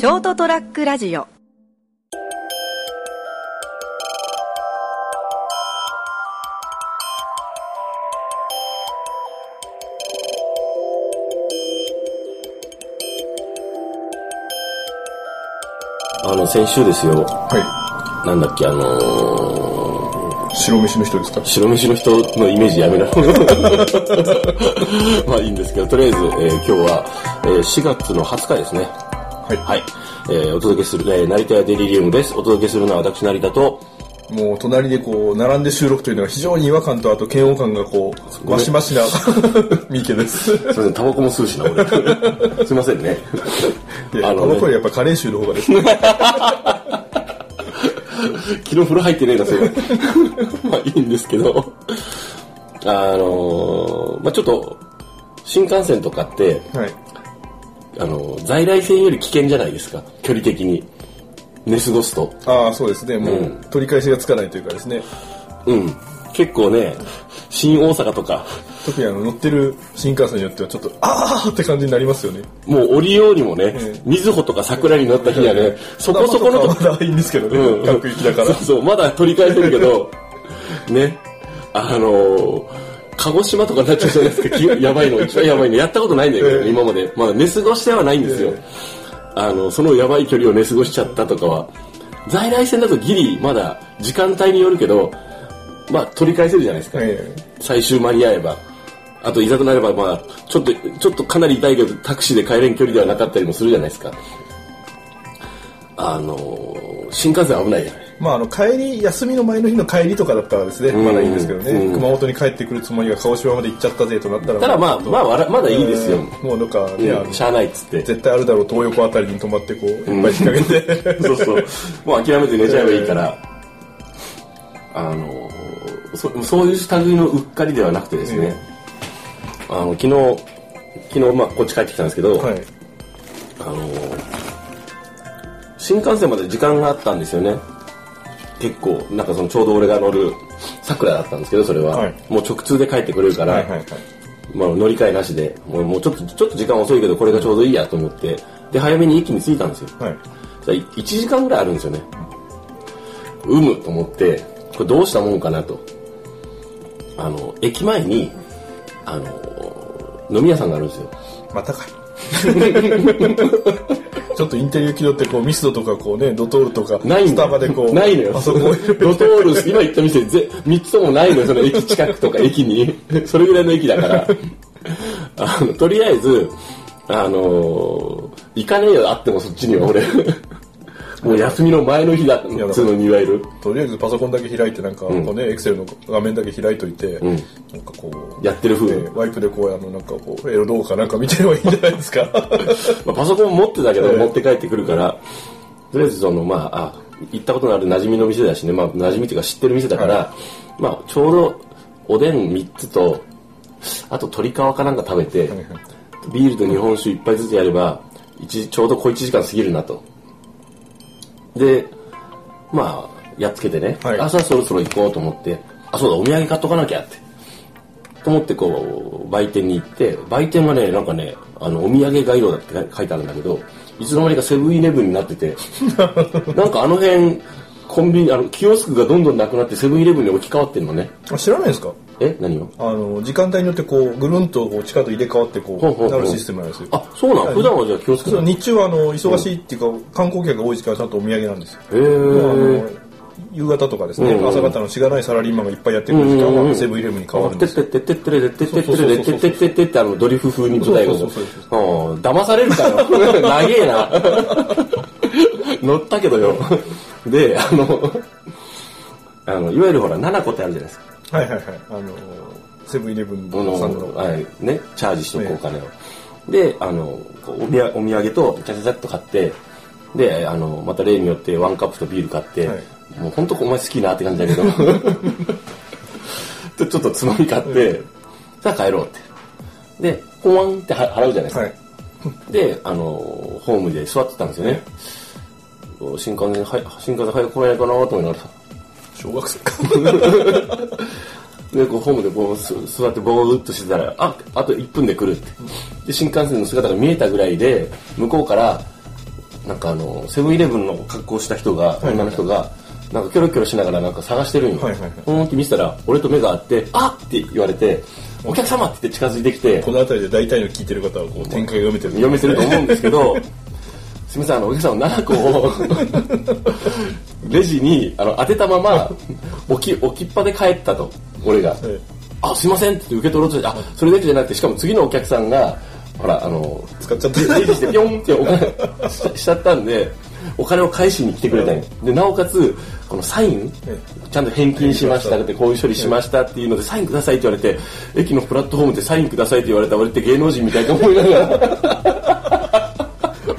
ショートトラックラジオあの、先週ですよ、はなんだっけ、あのー、い。白飯の人ですか？白飯の人のイメージやめな。まあいいんですけど、とりあえず、えー今日は、えー4月の20日ですね。はい。はい。えーお届けする、えー成田屋デリリウムです。お届けするのは私、成田と、もう隣でこう、並んで収録というのは非常に違和感とあと嫌悪感がこう、ごめんマシマシな 三池です。すいません、タバコも吸うしな、俺。すいませんね。で、あのねこの声やっぱカレー臭の方がですね。昨日風呂入ってねえな、それ。まあいいんですけど、あのーまあちょっと、新幹線とかって、はい。あの、在来線より危険じゃないですか、距離的に。寝過ごすと。ああ、そうですね。もう、うん取り返しがつかないというかですね。うん。結構ね、新大阪とか、特にあの、乗ってる新幹線によってはちょっと、あーって感じになりますよね。もう降りようにもねええ、みずほとか桜に乗った日にはね、そこそこのまだいいんですけどね。うんだからそう。そう、まだ取り返せるけど、ね、あのー鹿児島とかになっちゃうじゃないですか、き やばいの、一番やばいの。やったことないんだけど、ええ今まで。まだ寝過ごしてはないんですよ。あの、そのやばい距離を寝過ごしちゃったとかは。在来線だとギリ、まだ時間帯によるけど、まあ取り返せるじゃないですか。え最終間に合えば。あと、いざとなれば、まあ、ちょっと、ちょっとかなり痛いけど、タクシーで帰れん距離ではなかったりもするじゃないですか。あのー新幹線危ないじゃない。えまあ、あの、帰り、休みの前の日の帰りとかだったらですね、んまだいいんですけどね、うん熊本に帰ってくるつもりが鹿児島まで行っちゃったぜとなったら、ただまあ、まあ、まだいいですよ。えーもうなんかね、うんしゃあないっつって。絶対あるだろう東横あたりに泊まってこう、いっぱい引っ掛けて、そうそう。もう諦めて寝ちゃえばいいから、あのーそ、そういう類のうっかりではなくてですね、あの、昨日、昨日、まあ、こっち帰ってきたんですけど、はい。あのー新幹線まで時間があったんですよね。結構、なんかそのちょうど俺が乗る桜だったんですけど、それは。はいもう直通で帰ってくれるから、はいはいはい。まあ乗り換えなしで、もうもうちょっと、ちょっと時間遅いけど、これがちょうどいいやと思って、で、早めに駅に着いたんですよ。はい。じゃあ1時間ぐらいあるんですよね。うむと思って、これどうしたもんかなと。あの、駅前に、あの、飲み屋さんがあるんですよ。またかい。ちょっとインテリア気取ってこうミスドとかこうねドトールとかないんだよスタバでこうないのよ。ドトール、今言った店、ぜ3つともないのよ、その駅 近くとか駅に。それぐらいの駅だから。あの、とりあえず、あの行かねえよ、あってもそっちには俺。もう休みの前の日だ、や普通のにいわゆる。とりあえずパソコンだけ開いてなんかこうねエクセルの画面だけ開いといて、ん。なんかこうやってる風。ねワイプでこうあのなんかこうエロ動画かなんか見てればいいんじゃないですか。まあ、パソコン持ってたけど、ええ。持って帰ってくるから、とりあえずその、まあ、あ、行ったことのある馴染みの店だしね、まあ、馴染みっていうか知ってる店だから、まあ、ちょうどおでん3つと、あと鶏皮かなんか食べて、はいビールと日本酒一杯ずつやれば、一ちょうど小1時間過ぎるなと。で、まあ、やっつけてね、はい朝そろそろ行こうと思って、あ、そうだ、お土産買っとかなきゃって。と思ってこう、売店に行って、売店はね、なんかね、あの、お土産ガイドだって書いてあるんだけど、いつの間にかセブンイレブンになってて、なんかあの辺、コンビニ、あの、キオスクがどんどんなくなってセブンイレブンに置き換わってんのね。あ知らないですか？え何を？あの時間帯によってこうぐるんとこう地下と入れ替わってこほうほうほう。うなるシステムなんですよ。あ、そうなの普段はじゃあキオスクなのへそう日中はあの忙しいっていうか観光客が多い時間はちゃんとお土産なんですよ。え夕方とかですね、うんうん朝方のしがないサラリーマンがいっぱいやってくる時間はセブンイレブンに変わるんですよ。てってってってってってってってってってあのドリフ風に舞台がそうそうそううん騙されるかよ長えな乗ったけどよであのあのいわゆるほら7個ってあるじゃないですかはいはいはい。あの、セブンイレブンこの。はいね、チャージしておくお金を。で、あの、こうお土産お土産と、ちゃちゃちゃっと買って、で、あの、また例によってワンカップとビール買って、はいもう本当お前好きなって感じだけど、で ちょっとつまみ買って、さあ帰ろうって。で、ポワンっては払うじゃないですか。はい。で、あの、ホームで座ってたんですよね。新幹線、はい新幹線早く来ないかなと思いながらさ、小学生か。で、こう、ホームでこう、す座ってぼーっとしてたら、あ、あと1分で来るって。で、新幹線の姿が見えたぐらいで、向こうから、なんかあのセブンイレブンの格好をした人が、女の人がなんかキョロキョロしながらなんか探してるんよ、はいはいはいほーんって見せたら俺と目が合って「あっ!」って言われて「お客様!」って言って近づいてきてこの辺りで大体の聞いてる方はこう展開が読めてる読めてると思うんですけどすみませんあのお客様7個を レジにあの当てたまま置き置きっぱで帰ったと俺が。はいあ、すいませんって受け取ろうとして、あ、それだけじゃなくて、しかも次のお客さんが、ほら、あの、使っちゃったレジしてピョンってお金ししちゃったんで、お金を返しに来てくれたんよ。で、なおかつ、このサイン、ちゃんと返金しましたって、こういう処理しましたっていうので、サインくださいって言われて、駅のプラットフォームでサインくださいって言われた俺って芸能人みたいと思いながら、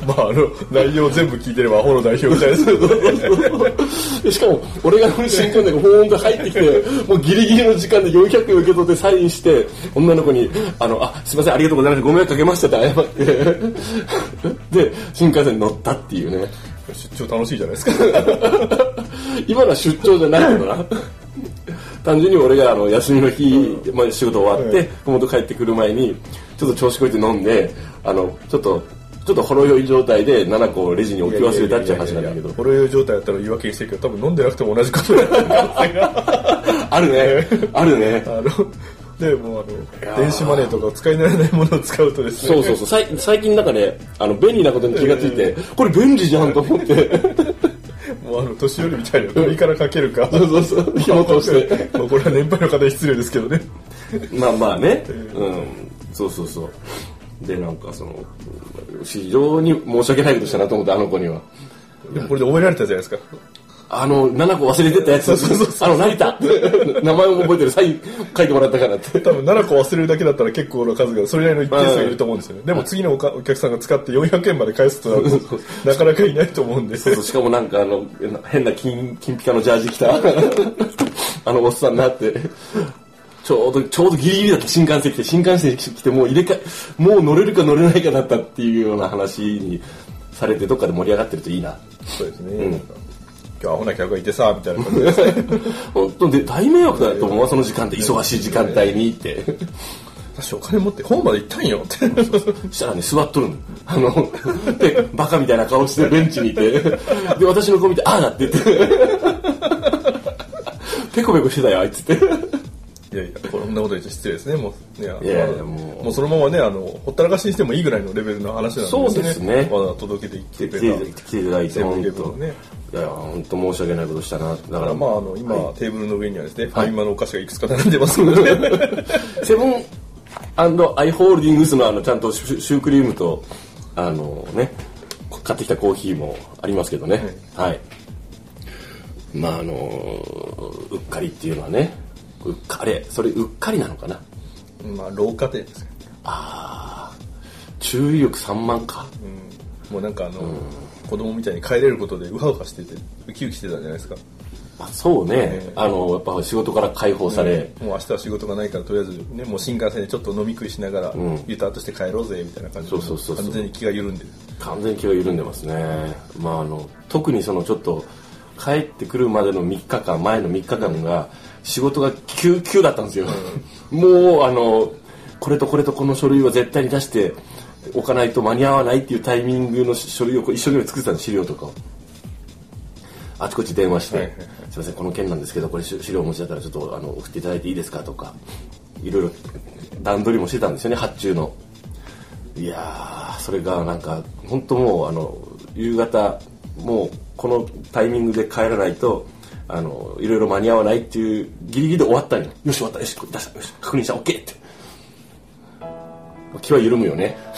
まああの内容全部聞いてればアホの代表みたいですでしかも、俺が乗る瞬間で、ほーんと入ってきて、もうギリギリの時間で400円受け取ってサインして、女の子に、あの、あ、すいません、ありがとうございました、ご迷惑かけましたって謝って、で、新幹線に乗ったっていうね。出張楽しいじゃないですか。今のは出張じゃないけどな。単純に俺があの休みの日、まあ、仕事終わって、ふもと帰ってくる前に、ちょっと調子こいて飲んで、あの、ちょっと、ちょっとほろ酔い状態で7個をレジに置き忘れたっていう話なんだけど。これ状態だったら言い訳にしてるけど多分飲んでなくても同じことあるね。あるね。あのでもうあの電子マネーとか使い慣れないものを使うとですねそうそうそう。さい最近なんかね、あの、便利なことに気がついて、これ便利じゃんと思って。もうあの年寄りみたいな首からかけるかそうそうそう。紐通して。まあこれは年配の方に失礼ですけどねまあまあね。うん。そうそうそう。で、なんかその、非常に申し訳ないことしたなと思って、あの子には。でもこれで覚えられたじゃないですかあの、7個忘れてたやつ。あの、成田。名前も覚えてる。サイン書いてもらったからって。多分7個忘れるだけだったら結構な数がそれなりの一定数がいると思うんですよねでも次のおかお客さんが使って400円まで返すとなるとなかなかいないと思うんでそうそうしかもなんかあの、変な金、金ピカのジャージ着た、あのおっさんになって、ちょうど、ちょうどギリギリだった新幹線来て、新幹線来てもう入れ替え、もう乗れるか乗れないかだったっていうような話にされて、どっかで盛り上がってるといいな。そうですね、なんか今日アホな客がいてさみたいな感じで 本当で、大迷惑だと思うわ、その時間って、忙しい時間帯にって。私お金持って本まで行ったんよってしたらね、座っとるの。あの、で、バカみたいな顔してベンチにいて、で、私の子見て、ああだって言って、ペコペコしてたよ、あいつって。いやいやこんなこと言って失礼ですねもういやいやいやまあもう。もうそのままねあのほったらかしにしてもいいぐらいのレベルの話なんですね。そうですね。わざわざ届けてきてくれた来ていただいて、本当。ね。いや本当申し訳ないことしたな。だから。らまああの今、はい。テーブルの上にはですね、ファミマのお菓子がいくつか並んでますので、セブンアイ・ホールディングスのあの、ちゃんとシュシュークリームと、あのね、買ってきたコーヒーもありますけどね。はい。まああの、うっかりっていうのはね、うっかあれ、それうっかりなのかな？まあ老家庭ですよ、ああ、注意力3万か。うん、もうなんかあの、子供みたいに帰れることでウハウハしててウキウキしてたんじゃないですか。まあ、そうね、あの、やっぱ仕事から解放され、もう明日は仕事がないからとりあえずねもう新幹線でちょっと飲み食いしながら、ん。ユターとして帰ろうぜみたいな感じでそうそうそうそう。完全に気が緩んでる。完全に気が緩んでますね。まああの、特にそのちょっと、帰ってくるまでの3日間、前の3日間が、仕事が急急だったんですよ。もう、あの、これとこれとこの書類は絶対に出しておかないと間に合わないっていうタイミングの書類を一生懸命作ってたんです、資料とかを。あちこち電話して、はいはいはいすいません、この件なんですけど、これ資資料お持ちだったらちょっとあの送っていただいていいですか？とか、いろいろ段取りもしてたんですよね、発注の。いやー、それがなんか、本当もう、あの、夕方、もう、このタイミングで帰らないと、あの、いろいろ間に合わないっていう、ギリギリで終わったんよ。よし、終わった、よし、出した、よし、確認した、オッケーって。気は緩むよね。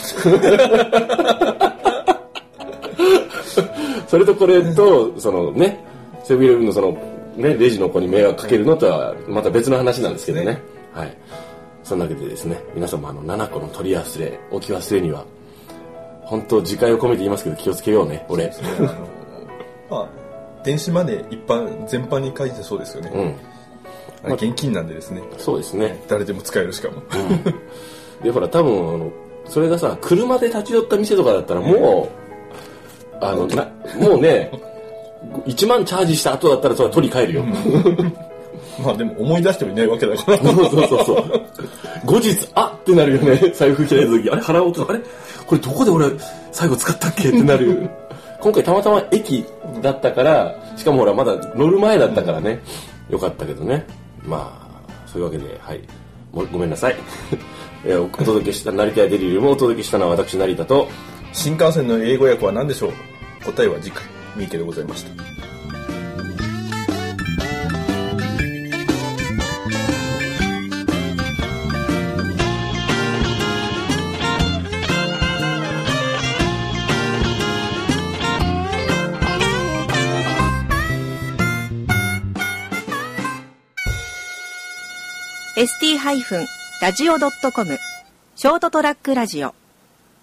それとこれと、そのね、セブンイレブンのその、ね、レジの子に迷惑かけるのとは、また別の話なんですけどね。はい。そんなわけでですね、皆様、あの、7個の取り忘れ、置き忘れには、本当自戒を込めて言いますけど、気をつけようね、俺。まあ電子マネー一般全般に書いてそうですよね、うん。あれ現金なんでですねそうですね。誰でも使えるしかも、で、ほら、多分、あの、それがさ、車で立ち寄った店とかだったら、もう、あの、な、もうね、1万チャージした後だったら、それは取り帰るよ。まあでも思い出してもいないわけだからそうそうそうそう。後日、あってなるよね。財布開いた時、あれ払おうと、あれ？これどこで俺最後使ったっけ？ってなる今回たまたま駅だったからしかもほらまだ乗る前だったからね、よかったけどね。まあそういうわけではい。ごめんなさい。えお届けした成田やデリルもお届けしたのは私成田と。新幹線の英語訳は何でしょう？答えは次回三池でございました。ハイフンラジオドットコムショートトラックラジオ。